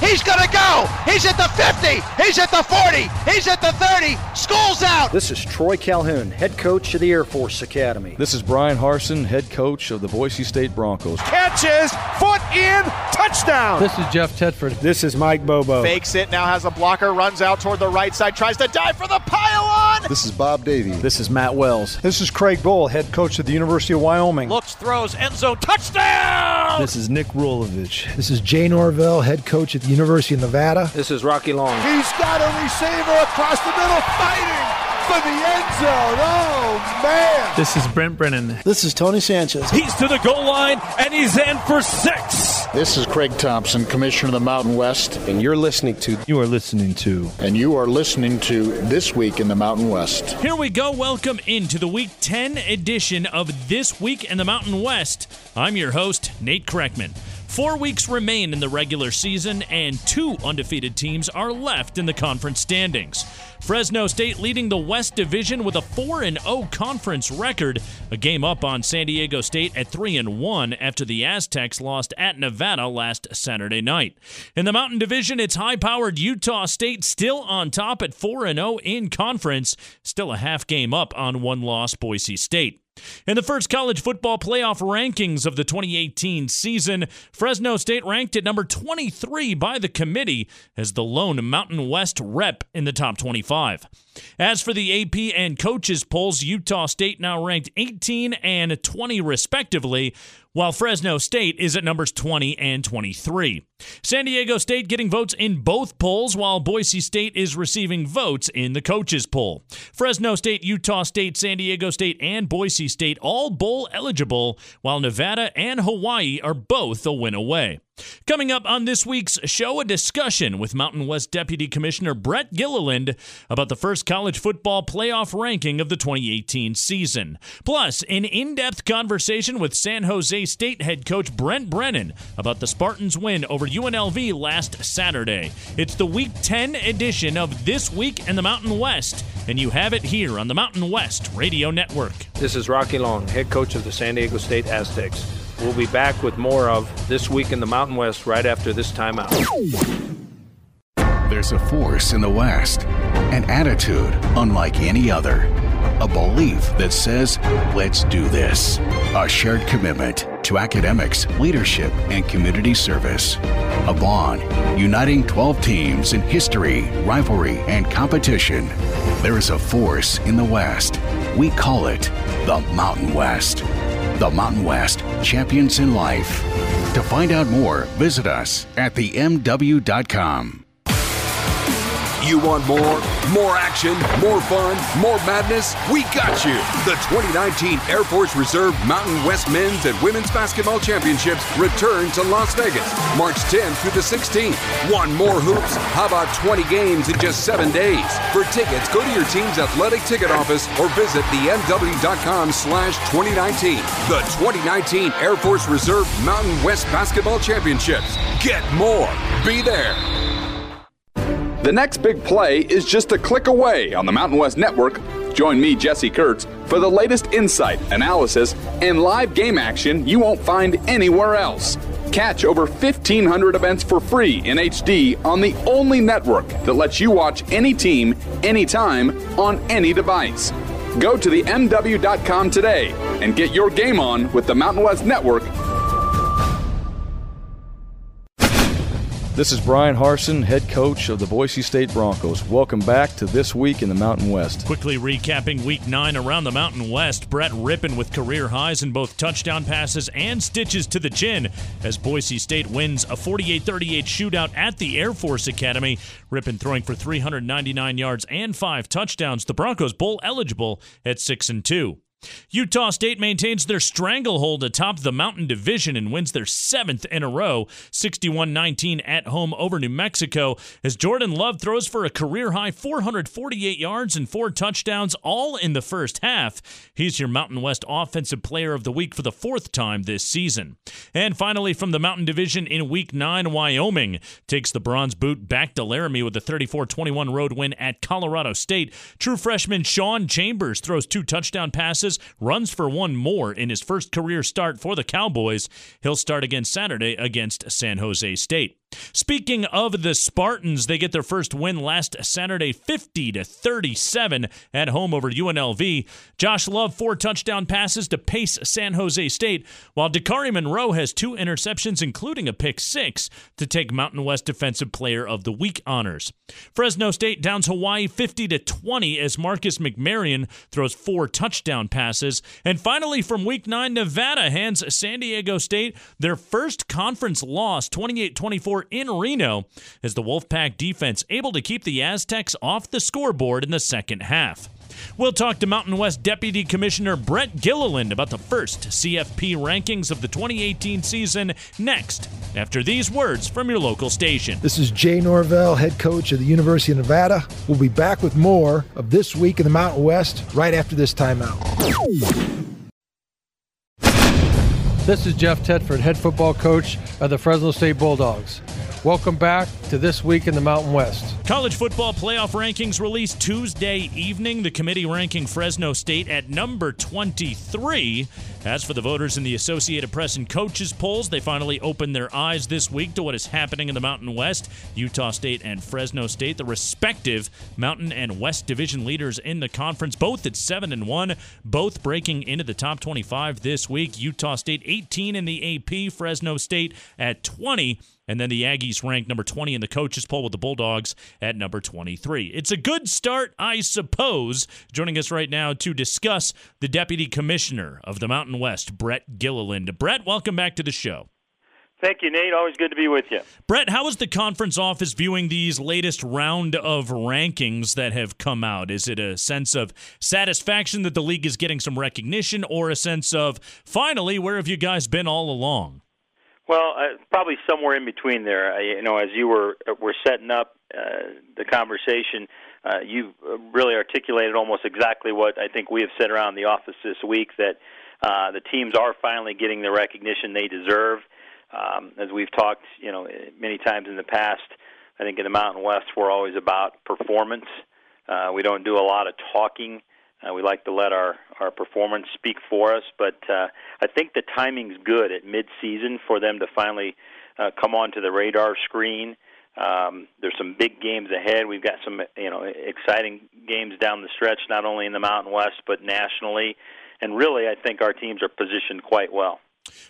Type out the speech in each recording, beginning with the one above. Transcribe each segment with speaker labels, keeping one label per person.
Speaker 1: He's going to go. He's at the 50. He's at the 40. He's at the 30. School's out.
Speaker 2: This is Troy Calhoun, head coach of the Air Force Academy.
Speaker 3: This is Bryan Harsin, head coach of the Boise State Broncos.
Speaker 4: Catches, foot in, touchdown.
Speaker 5: This is Jeff Tedford.
Speaker 6: This is Mike Bobo.
Speaker 7: Fakes it, now has a blocker, runs out toward the right side, tries to dive for the pile on.
Speaker 8: This is Bob Davie.
Speaker 9: This is Matt Wells.
Speaker 6: This is Craig Bohl, head coach of the University of Wyoming.
Speaker 7: Looks, throws, end zone, touchdown.
Speaker 10: This is Nick Rolovich.
Speaker 11: This is Jay Norvell, head coach at the University of Nevada.
Speaker 2: This is Rocky Long.
Speaker 4: He's got a receiver across the middle, fighting for the end zone. Oh, man.
Speaker 5: This is Brent Brennan.
Speaker 12: This is Tony Sanchez.
Speaker 13: He's to the goal line, and he's in for six.
Speaker 8: This is Craig Thompson, Commissioner of the Mountain West.
Speaker 9: And you're listening to.
Speaker 10: You are listening to.
Speaker 8: And you are listening to This Week in the Mountain West.
Speaker 14: Here we go. Welcome into the Week 10 edition of This Week in the Mountain West. I'm your host, Nate Kreckman. Four weeks remain in the regular season, and two undefeated teams are left in the conference standings. Fresno State leading the West Division with a 4 0 conference record, a game up on San Diego State at 3 1 after the Aztecs lost at Nevada last Saturday night. In the Mountain Division, it's high powered Utah State still on top at 4 0 in conference, still a half game up on one loss Boise State. In the first college football playoff rankings of the 2018 season, Fresno State ranked at number 23 by the committee as the lone Mountain West rep in the top 25. As for the AP and coaches polls, Utah State now ranked 18 and 20 respectively, while Fresno State is at numbers 20 and 23. San Diego State getting votes in both polls, while Boise State is receiving votes in the coaches poll. Fresno State, Utah State, San Diego State, and Boise State all bowl eligible, while Nevada and Hawaii are both a win away. Coming up on this week's show, a discussion with Mountain West Deputy Commissioner Brett Gilliland about the first college football playoff ranking of the 2018 season. Plus, an in depth conversation with San Jose State head coach Brent Brennan about the Spartans' win over UNLV last Saturday. It's the Week 10 edition of This Week in the Mountain West, and you have it here on the Mountain West Radio Network.
Speaker 2: This is Rocky Long, head coach of the San Diego State Aztecs. We'll be back with more of This Week in the Mountain West right after this timeout.
Speaker 15: There's a force in the West, an attitude unlike any other, a belief that says, let's do this, a shared commitment to academics, leadership, and community service, a bond uniting 12 teams in history, rivalry, and competition. There is a force in the West. We call it the Mountain West. The Mountain West, champions in life. To find out more, visit us at themw.com.
Speaker 16: You want more? More action? More fun? More madness? We got you! The 2019 Air Force Reserve Mountain West Men's and Women's Basketball Championships return to Las Vegas March 10th through the 16th. Want more hoops? How about 20 games in just seven days? For tickets, go to your team's athletic ticket office or visit themw.com slash 2019. The 2019 Air Force Reserve Mountain West Basketball Championships. Get more. Be there.
Speaker 17: The next big play is just a click away on the Mountain West Network. Join me, Jesse Kurtz, for the latest insight, analysis, and live game action you won't find anywhere else. Catch over 1,500 events for free in HD on the only network that lets you watch any team, anytime, on any device. Go to the MW.com today and get your game on with the Mountain West Network
Speaker 3: This is Bryan Harsin, head coach of the Boise State Broncos. Welcome back to This Week in the Mountain West.
Speaker 14: Quickly recapping Week 9 around the Mountain West, Brett Rypien with career highs in both touchdown passes and stitches to the chin as Boise State wins a 48 38 shootout at the Air Force Academy. Rypien throwing for 399 yards and five touchdowns. The Broncos bowl eligible at 6 and 2. Utah State maintains their stranglehold atop the Mountain Division and wins their seventh in a row, 61 19 at home over New Mexico, as Jordan Love throws for a career high 448 yards and four touchdowns, all in the first half. He's your Mountain West Offensive Player of the Week for the fourth time this season. And finally, from the Mountain Division in Week 9, Wyoming takes the bronze boot back to Laramie with a 34 21 road win at Colorado State. True freshman Sean Chambers throws two touchdown passes runs for one more in his first career start for the Cowboys. He'll start again Saturday against San Jose State. Speaking of the Spartans, they get their first win last Saturday 50 to 37 at home over UNLV. Josh Love four touchdown passes to pace San Jose State, while Dakari Monroe has two interceptions including a pick 6 to take Mountain West Defensive Player of the Week honors. Fresno State downs Hawaii 50 to 20 as Marcus McMaryion throws four touchdown passes. And finally from week 9 Nevada hands San Diego State their first conference loss 28-24 in Reno as the Wolfpack defense able to keep the Aztecs off the scoreboard in the second half. We'll talk to Mountain West Deputy Commissioner Brett Gilliland about the first CFP rankings of the 2018 season next, after these words from your local station.
Speaker 11: This is Jay Norvell, head coach of the University of Nevada. We'll be back with more of This Week in the Mountain West right after this timeout.
Speaker 5: This is Jeff Tedford, head football coach of the Fresno State Bulldogs. Welcome back to This Week in the Mountain West.
Speaker 14: College football playoff rankings released Tuesday evening. The committee ranking Fresno State at number 23. As for the voters in the Associated Press and coaches polls, they finally opened their eyes this week to what is happening in the Mountain West. Utah State and Fresno State, the respective Mountain and West division leaders in the conference, both at 7 and 1, both breaking into the top 25 this week. Utah State 18 in the AP, Fresno State at 20. And then the Aggies ranked number 20 in the coaches poll with the Bulldogs at number 23. It's a good start, I suppose. Joining us right now to discuss the Deputy Commissioner of the Mountain West, Brett Gilliland. Brett, welcome back to the show.
Speaker 12: Thank you, Nate. Always good to be with you.
Speaker 14: Brett, how is the conference office viewing these latest round of rankings that have come out? Is it a sense of satisfaction that the league is getting some recognition, or a sense of finally, where have you guys been all along?
Speaker 12: Well, uh, probably somewhere in between there. Uh, you know, as you were uh, were setting up uh, the conversation, uh, you really articulated almost exactly what I think we have said around the office this week that uh, the teams are finally getting the recognition they deserve. Um, as we've talked, you know, many times in the past, I think in the Mountain West we're always about performance. Uh, we don't do a lot of talking. Uh, we like to let our our performance speak for us, but uh, I think the timing's good at mid-season for them to finally uh, come onto the radar screen. Um, there's some big games ahead. We've got some you know exciting games down the stretch, not only in the Mountain West but nationally, and really I think our teams are positioned quite well.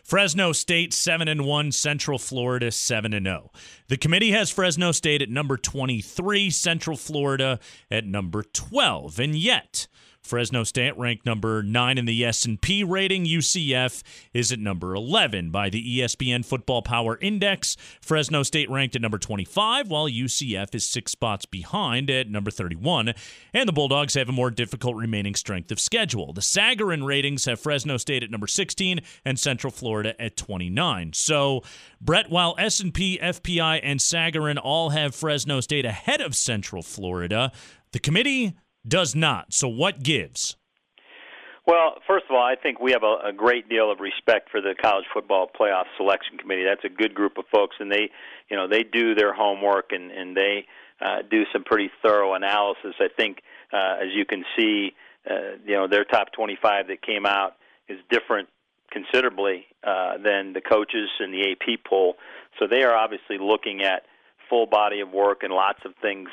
Speaker 14: Fresno State 7 and 1, Central Florida 7 and 0. The committee has Fresno State at number 23, Central Florida at number 12. And yet, Fresno State ranked number 9 in the S&P rating. UCF is at number 11 by the ESPN Football Power Index. Fresno State ranked at number 25 while UCF is 6 spots behind at number 31. And the Bulldogs have a more difficult remaining strength of schedule. The Sagarin ratings have Fresno State at number 16 and Central Florida at 29. So, Brett, while S&P, FPI and Sagarin all have Fresno State ahead of Central Florida, the committee does not. So what gives?
Speaker 12: Well, first of all, I think we have a, a great deal of respect for the college football playoff selection committee. That's a good group of folks, and they, you know, they do their homework and and they uh, do some pretty thorough analysis. I think, uh, as you can see, uh, you know, their top 25 that came out is different considerably uh, than the coaches and the AP poll. So they are obviously looking at full body of work and lots of things,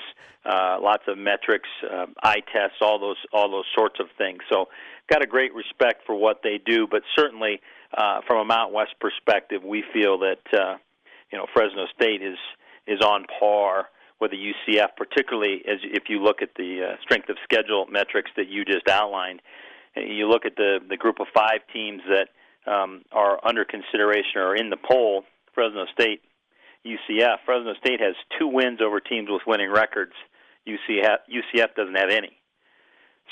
Speaker 12: uh, lots of metrics, uh, eye tests, all those all those sorts of things. So, got a great respect for what they do, but certainly uh, from a Mount West perspective, we feel that uh, you know Fresno State is is on par with the UCF, particularly as if you look at the uh, strength of schedule metrics that you just outlined. You look at the the group of five teams that um, are under consideration or in the poll. Fresno State UCF. Fresno State has two wins over teams with winning records. UCF, UCF doesn't have any.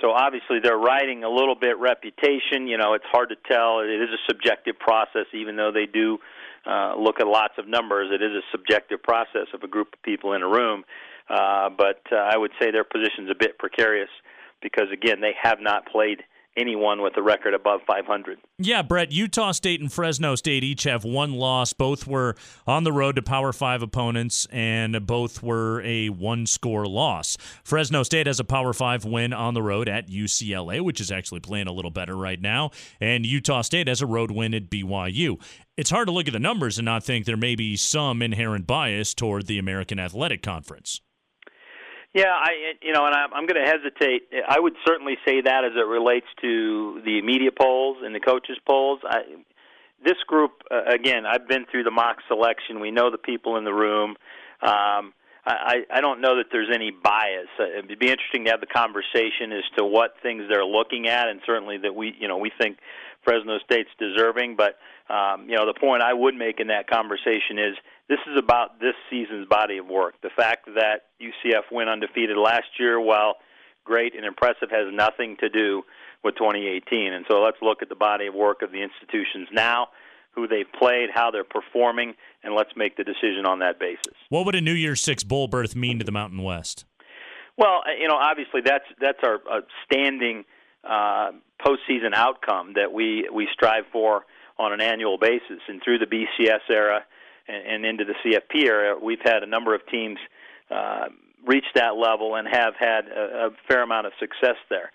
Speaker 12: So obviously they're riding a little bit reputation. You know, it's hard to tell. It is a subjective process, even though they do uh, look at lots of numbers. It is a subjective process of a group of people in a room. Uh, but uh, I would say their position's a bit precarious because again they have not played anyone with a record above 500.
Speaker 14: Yeah, Brett, Utah State and Fresno State each have one loss. Both were on the road to Power 5 opponents and both were a one-score loss. Fresno State has a Power 5 win on the road at UCLA, which is actually playing a little better right now, and Utah State has a road win at BYU. It's hard to look at the numbers and not think there may be some inherent bias toward the American Athletic Conference.
Speaker 12: Yeah, I you know, and I'm, going to hesitate. I would certainly say that as it relates to the media polls and the coaches polls. I, this group, uh, again, I've been through the mock selection. We know the people in the room. Um, I, I don't know that there's any bias. Uh, it'd be interesting to have the conversation as to what things they're looking at, and certainly that we, you know, we think Fresno State's deserving. But um, you know, the point I would make in that conversation is this is about this season's body of work. The fact that UCF went undefeated last year, while great and impressive, has nothing to do with 2018. And so let's look at the body of work of the institutions now, who they've played, how they're performing, and let's make the decision on that basis.
Speaker 14: What would a New Year's Six bowl berth mean to the Mountain West?
Speaker 12: Well, you know, obviously that's that's our uh, standing uh, postseason outcome that we we strive for on an annual basis, and through the BCS era and, and into the CFP area, we've had a number of teams uh, reach that level and have had a, a fair amount of success there.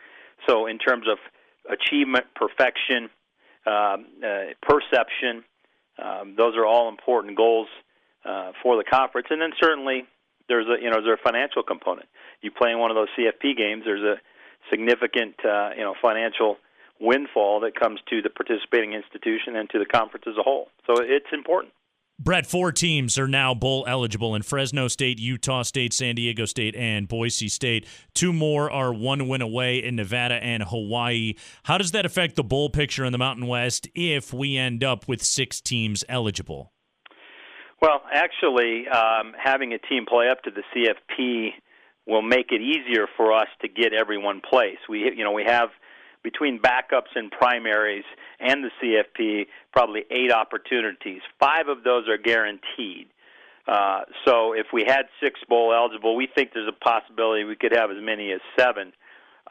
Speaker 12: So, in terms of achievement, perfection, um, uh, perception, um, those are all important goals uh, for the conference. And then certainly there's a you know there's a financial component. You play in one of those CFP games, there's a significant uh, you know financial windfall that comes to the participating institution and to the conference as a whole. So it's important.
Speaker 14: Brett, four teams are now bowl eligible in Fresno State, Utah State, San Diego State, and Boise State. Two more are one win away in Nevada and Hawaii. How does that affect the bowl picture in the Mountain West if we end up with six teams eligible?
Speaker 12: Well, actually, um, having a team play up to the CFP will make it easier for us to get everyone placed. We, you know, we have between backups and primaries and the CFP, probably eight opportunities. Five of those are guaranteed. Uh, so if we had six bowl eligible, we think there's a possibility we could have as many as seven.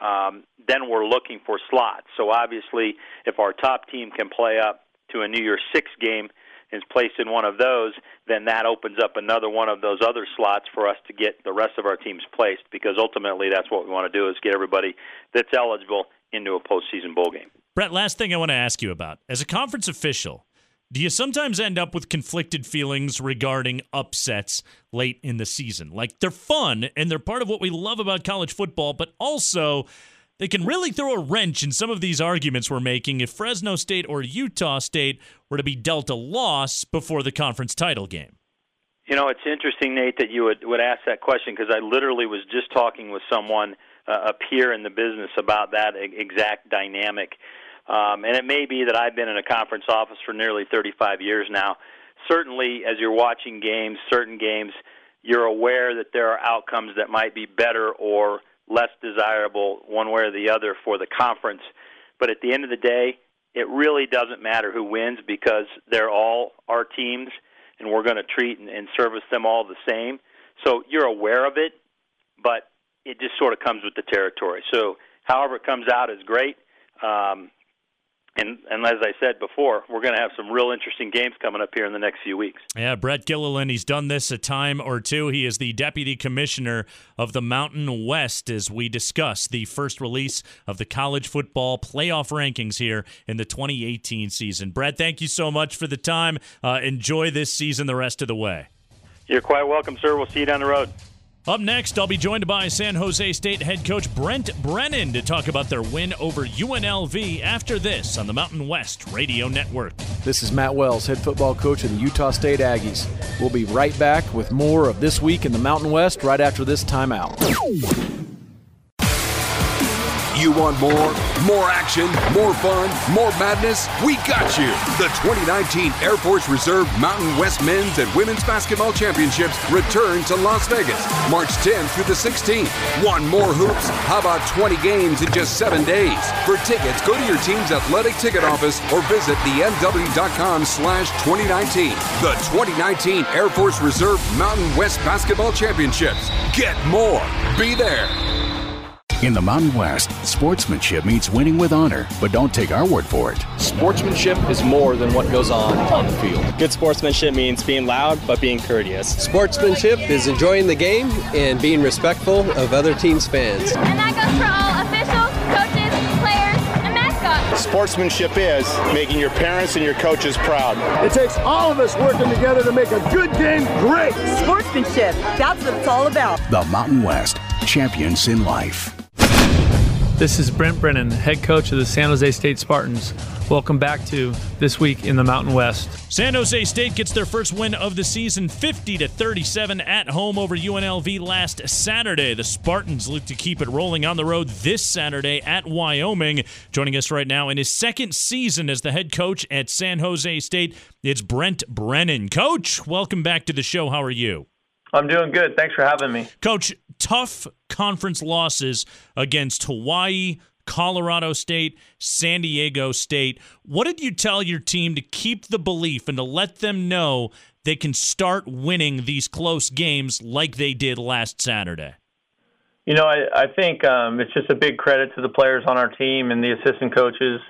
Speaker 12: Um, then we're looking for slots. So obviously, if our top team can play up to a New Year's Six game, is placed in one of those, then that opens up another one of those other slots for us to get the rest of our teams placed because ultimately that's what we want to do is get everybody that's eligible into a postseason bowl game.
Speaker 14: Brett, last thing I want to ask you about. As a conference official, do you sometimes end up with conflicted feelings regarding upsets late in the season? Like they're fun and they're part of what we love about college football, but also they can really throw a wrench in some of these arguments we're making if Fresno State or Utah State were to be dealt a loss before the conference title game.
Speaker 12: You know, it's interesting, Nate, that you would, would ask that question because I literally was just talking with someone uh, here in the business about that exact dynamic. Um, and it may be that I've been in a conference office for nearly 35 years now. Certainly, as you're watching games, certain games, you're aware that there are outcomes that might be better or less desirable one way or the other for the conference. But at the end of the day, it really doesn't matter who wins because they're all our teams, and we're going to treat and, and service them all the same. So you're aware of it, but it just sort of comes with the territory. So however it comes out is great. Um, and and as I said before, we're going to have some real interesting games coming up here in the next few weeks.
Speaker 14: Yeah, Brett Gilliland, he's done this a time or two. He is the deputy commissioner of the Mountain West as we discuss the first release of the college football playoff rankings here in the 2018 season. Brett, thank you so much for the time. Uh, enjoy this season the rest of the way.
Speaker 12: You're quite welcome, sir. We'll see you down the road.
Speaker 14: Up next, I'll be joined by San Jose State head coach Brent Brennan to talk about their win over UNLV after this on the Mountain West Radio Network.
Speaker 9: This is Matt Wells, head football coach of the Utah State Aggies. We'll be right back with more of This Week in the Mountain West right after this timeout.
Speaker 16: You want more? More action? More fun? More madness? We got you! The 2019 Air Force Reserve Mountain West Men's and Women's Basketball Championships return to Las Vegas March 10th through the 16th. Want more hoops? How about 20 games in just seven days? For tickets, go to your team's athletic ticket office or visit themw.com slash 2019. The 2019 Air Force Reserve Mountain West Basketball Championships. Get more. Be there.
Speaker 15: In the Mountain West, sportsmanship means winning with honor, but don't take our word for it.
Speaker 9: Sportsmanship is more than what goes on on the field.
Speaker 18: Good sportsmanship means being loud but being courteous.
Speaker 19: Sportsmanship is enjoying the game and being respectful of other teams' fans.
Speaker 20: And that goes for all officials, coaches, players, and mascots.
Speaker 21: Sportsmanship is making your parents and your coaches proud.
Speaker 4: It takes all of us working together to make a good game great.
Speaker 22: Sportsmanship, that's what it's all about.
Speaker 15: The Mountain West, champions in life.
Speaker 23: This is Brent Brennan, head coach of the San Jose State Spartans. Welcome back to This Week in the Mountain West.
Speaker 14: San Jose State gets their first win of the season 50 to 37 at home over UNLV last Saturday. The Spartans look to keep it rolling on the road this Saturday at Wyoming. Joining us right now in his second season as the head coach at San Jose State, it's Brent Brennan. Coach, welcome back to the show. How are you?
Speaker 24: I'm doing good. Thanks for having me.
Speaker 14: Coach, tough conference losses against Hawaii, Colorado State, San Diego State. What did you tell your team to keep the belief and to let them know they can start winning these close games like they did last Saturday?
Speaker 24: You know, I, I think um, it's just a big credit to the players on our team and the assistant coaches,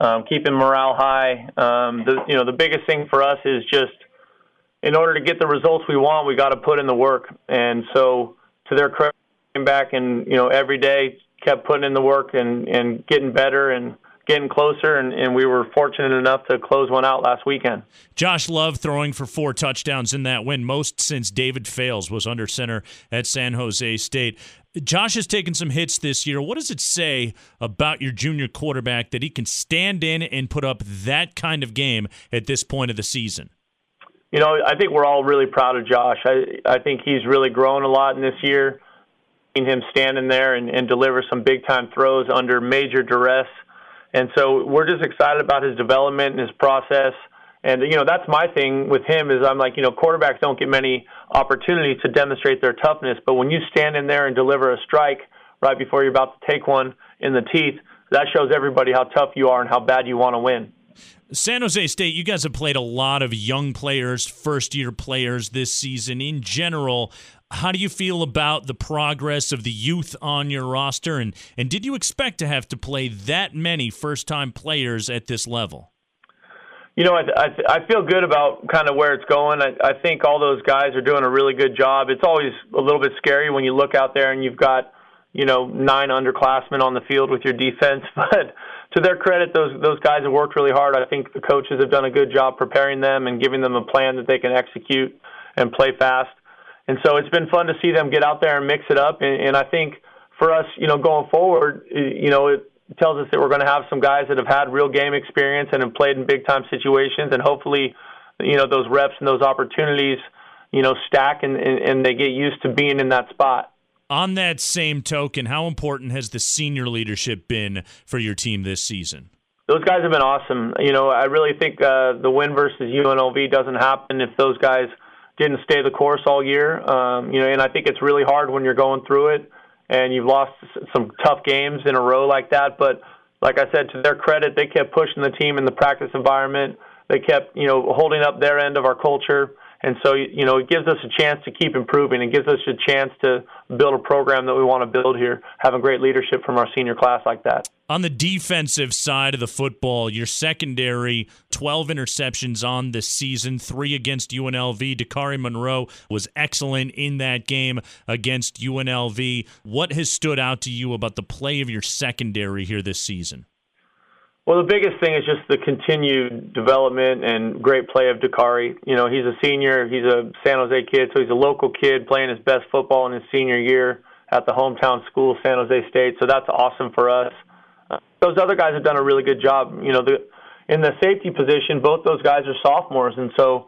Speaker 24: um, keeping morale high. Um, the you know the biggest thing for us is just in order to get the results we want, we got to put in the work. And so, to their credit, came back and you know every day kept putting in the work and and getting better and getting closer, and, and we were fortunate enough to close one out last weekend.
Speaker 14: Josh Love throwing for four touchdowns in that win, most since David Fales was under center at San Jose State. Josh has taken some hits this year. What does it say about your junior quarterback that he can stand in and put up that kind of game at this point of the season?
Speaker 24: You know, I think we're all really proud of Josh. I I think he's really grown a lot in this year. Seeing him standing there and, and deliver some big time throws under major duress, and so we're just excited about his development and his process. And you know, that's my thing with him is I'm like, you know, quarterbacks don't get many opportunities to demonstrate their toughness, but when you stand in there and deliver a strike right before you're about to take one in the teeth, that shows everybody how tough you are and how bad you want to win.
Speaker 14: San Jose State, you guys have played a lot of young players, first year players this season. In general, how do you feel about the progress of the youth on your roster? And, and did you expect to have to play that many first time players at this level?
Speaker 24: You know, I, I, I feel good about kind of where it's going. I, I think all those guys are doing a really good job. It's always a little bit scary when you look out there and you've got, you know, nine underclassmen on the field with your defense, but to their credit, those those guys have worked really hard. I think the coaches have done a good job preparing them and giving them a plan that they can execute and play fast. And so it's been fun to see them get out there and mix it up. And, and I think for us, you know, going forward, you know, it tells us that we're going to have some guys that have had real game experience and have played in big time situations, and hopefully, you know, those reps and those opportunities, you know, stack and, and, and they get used to being in that spot.
Speaker 14: On that same token, how important has the senior leadership been for your team this season?
Speaker 24: Those guys have been awesome. You know, I really think uh, the win versus UNLV doesn't happen if those guys didn't stay the course all year. Um, you know, and I think it's really hard when you're going through it and you've lost some tough games in a row like that. But like I said, to their credit, they kept pushing the team in the practice environment. They kept, you know, holding up their end of our culture. And so, you know, it gives us a chance to keep improving. It gives us a chance to build a program that we want to build here, having great leadership from our senior class like that.
Speaker 14: On the defensive side of the football, your secondary, 12 interceptions on this season, three against UNLV. Dakari Monroe was excellent in that game against UNLV. What has stood out to you about the play of your secondary here this season?
Speaker 24: Well, the biggest thing is just the continued development and great play of Dakari. You know, he's a senior. He's a San Jose kid, so he's a local kid playing his best football in his senior year at the hometown school, San Jose State. So that's awesome for us. Uh, those other guys have done a really good job. You know, the in the safety position, both those guys are sophomores, and so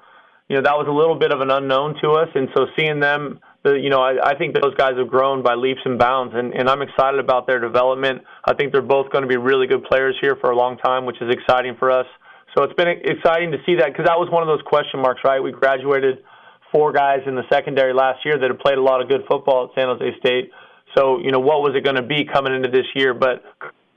Speaker 24: you know that was a little bit of an unknown to us. And so seeing them the, you know, I, I think those guys have grown by leaps and bounds, and, and I'm excited about their development. I think they're both going to be really good players here for a long time, which is exciting for us. So it's been exciting to see that because that was one of those question marks, right? We graduated four guys in the secondary last year that have played a lot of good football at San Jose State. So, you know, what was it going to be coming into this year? But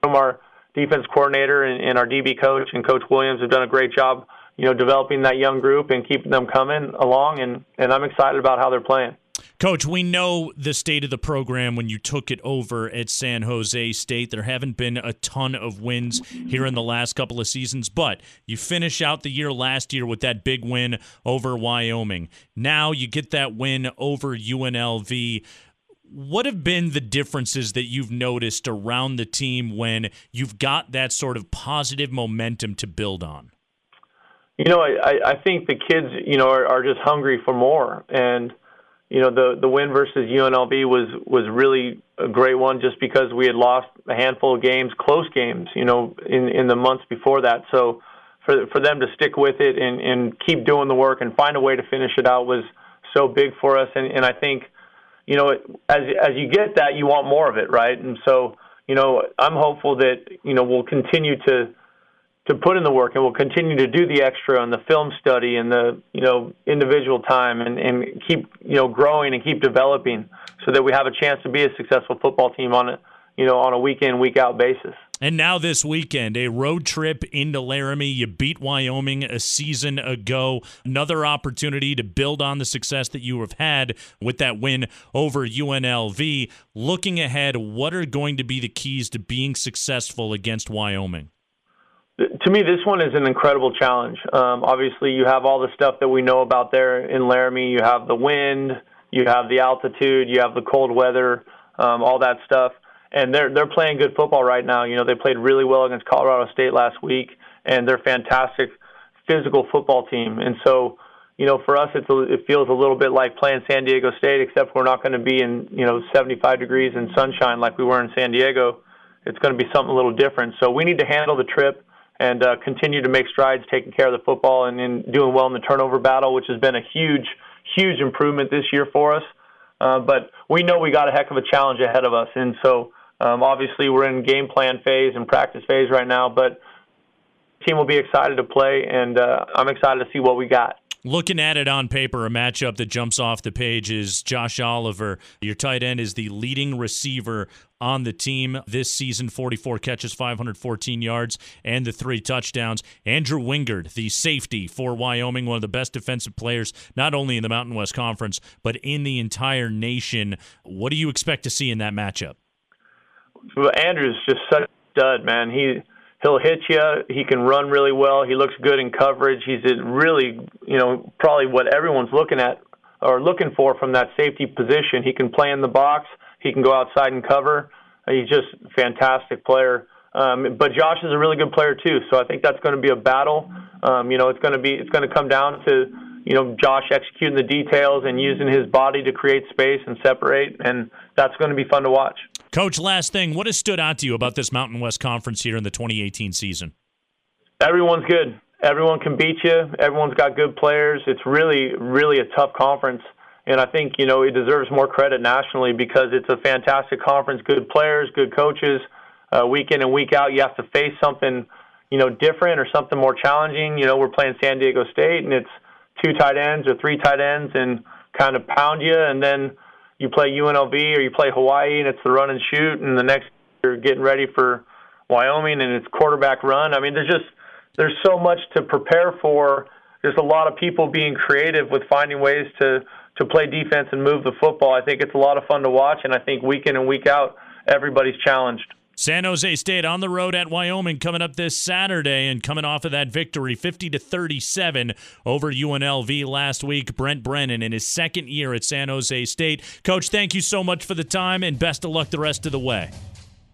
Speaker 24: from our defense coordinator and, and our DB coach and Coach Williams have done a great job, you know, developing that young group and keeping them coming along. And, and I'm excited about how they're playing.
Speaker 14: Coach, we know the state of the program when you took it over at San Jose State. There haven't been a ton of wins here in the last couple of seasons, but you finish out the year last year with that big win over Wyoming. Now you get that win over UNLV. What have been the differences that you've noticed around the team when you've got that sort of positive momentum to build on?
Speaker 24: You know, I, I think the kids, you know, are, are just hungry for more. And you know the the win versus UNLV was was really a great one just because we had lost a handful of games, close games, you know, in in the months before that. So for for them to stick with it and and keep doing the work and find a way to finish it out was so big for us. And and I think, you know, as as you get that, you want more of it, right? And so you know, I'm hopeful that you know we'll continue to to put in the work and we'll continue to do the extra and the film study and the you know individual time and, and keep you know growing and keep developing so that we have a chance to be a successful football team on a you know on a week in week out basis.
Speaker 14: And now this weekend, a road trip into Laramie. You beat Wyoming a season ago. Another opportunity to build on the success that you have had with that win over UNLV. Looking ahead, what are going to be the keys to being successful against Wyoming?
Speaker 24: To me, this one is an incredible challenge. Um, obviously, you have all the stuff that we know about there in Laramie. You have the wind, you have the altitude, you have the cold weather, um, all that stuff. And they're they're playing good football right now. You know, they played really well against Colorado State last week, and they're fantastic physical football team. And so, you know, for us, it's a, it feels a little bit like playing San Diego State, except we're not going to be in you know 75 degrees and sunshine like we were in San Diego. It's going to be something a little different. So we need to handle the trip and uh, continue to make strides taking care of the football and, and doing well in the turnover battle, which has been a huge, huge improvement this year for us. Uh, but we know we got a heck of a challenge ahead of us, and so um, obviously we're in game plan phase and practice phase right now. But team will be excited to play, and uh, I'm excited to see what we got.
Speaker 14: Looking at it on paper, a matchup that jumps off the page is Josh Oliver. Your tight end is the leading receiver on the team this season 44 catches, 514 yards, and the three touchdowns. Andrew Wingard, the safety for Wyoming, one of the best defensive players, not only in the Mountain West Conference, but in the entire nation. What do you expect to see in that matchup?
Speaker 24: Well, Andrew's just such a stud, man. He he'll hit you. He can run really well. He looks good in coverage. He's really, you know, probably what everyone's looking at or looking for from that safety position. He can play in the box. He can go outside and cover. He's just fantastic player. Um, but Josh is a really good player too, so I think that's going to be a battle. Um, you know, it's going to be it's going to come down to you know Josh executing the details and using his body to create space and separate, and that's going to be fun to watch.
Speaker 14: Coach, last thing, what has stood out to you about this Mountain West Conference here in the 2018 season?
Speaker 24: Everyone's good. Everyone can beat you. Everyone's got good players. It's really, really a tough conference. And I think, you know, it deserves more credit nationally because it's a fantastic conference, good players, good coaches. Uh, week in and week out, you have to face something, you know, different or something more challenging. You know, we're playing San Diego State and it's two tight ends or three tight ends and kind of pound you. And then you play UNLV or you play Hawaii and it's the run and shoot, and the next you're getting ready for Wyoming and it's quarterback run. I mean, there's just there's so much to prepare for. There's a lot of people being creative with finding ways to to play defense and move the football. I think it's a lot of fun to watch, and I think week in and week out, everybody's challenged.
Speaker 14: San Jose State on the road at Wyoming coming up this Saturday and coming off of that victory 50 to 37 over UNLV last week. Brent Brennan in his second year at San Jose State. Coach, thank you so much for the time and best of luck the rest of the way.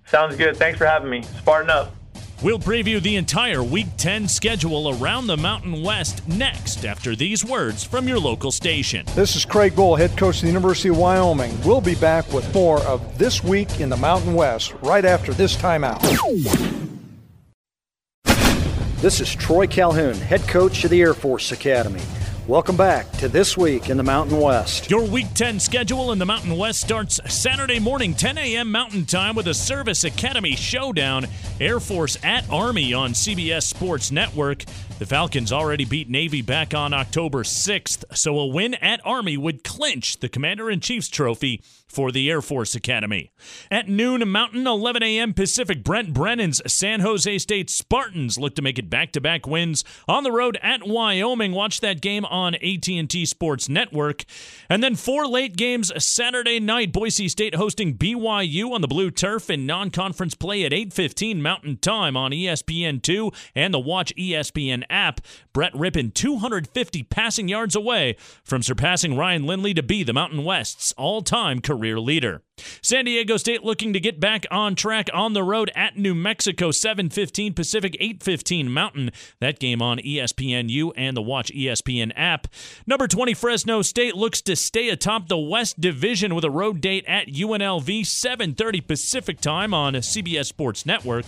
Speaker 24: Sounds good. Thanks for having me. Spartan up.
Speaker 14: We'll preview the entire Week 10 schedule around the Mountain West next after these words from your local station.
Speaker 25: This is Craig Bohl, head coach of the University of Wyoming. We'll be back with more of This Week in the Mountain West right after this timeout. This is Troy Calhoun, head coach of the Air Force Academy. Welcome back to This Week in the Mountain West.
Speaker 14: Your Week 10 schedule in the Mountain West starts Saturday morning, 10 a.m. Mountain Time, with a Service Academy showdown. Air Force at Army on CBS Sports Network. The Falcons already beat Navy back on October 6th, so a win at Army would clinch the Commander in Chief's trophy for the Air Force Academy. At noon Mountain, 11 a.m. Pacific, Brent Brennan's San Jose State Spartans look to make it back-to-back wins on the road at Wyoming. Watch that game on AT&T Sports Network. And then four late games Saturday night. Boise State hosting BYU on the blue turf in non-conference play at 8:15 Mountain Time on ESPN2 and the Watch ESPN app. Brett Rypien 250 passing yards away from surpassing Ryan Lindley to be the Mountain West's all-time career career leader. San Diego State looking to get back on track on the road at New Mexico, 7:15 Pacific, 8:15 Mountain. That game on ESPNU and the Watch ESPN app. Number 20 Fresno State looks to stay atop the West Division with a road date at UNLV, 7:30 Pacific time on CBS Sports Network.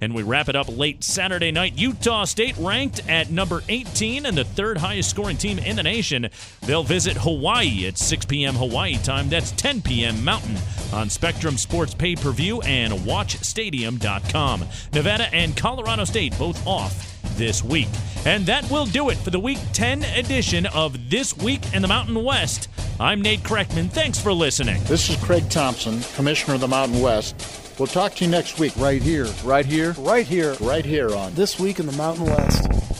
Speaker 14: And we wrap it up late Saturday night. Utah State ranked at number 18 and the third highest scoring team in the nation. They'll visit Hawaii at 6 p.m. Hawaii time. That's 10 p.m. Mountain on Spectrum Sports Pay Per View and WatchStadium.com. Nevada and Colorado State both off this week. And that will do it for the Week 10 edition of This Week in the Mountain West. I'm Nate Kreckman. Thanks for listening.
Speaker 8: This is Craig Thompson, Commissioner of the Mountain West. We'll talk to you next week.
Speaker 11: Right here.
Speaker 9: Right here.
Speaker 25: Right here.
Speaker 8: Right here on
Speaker 11: This Week in the Mountain West.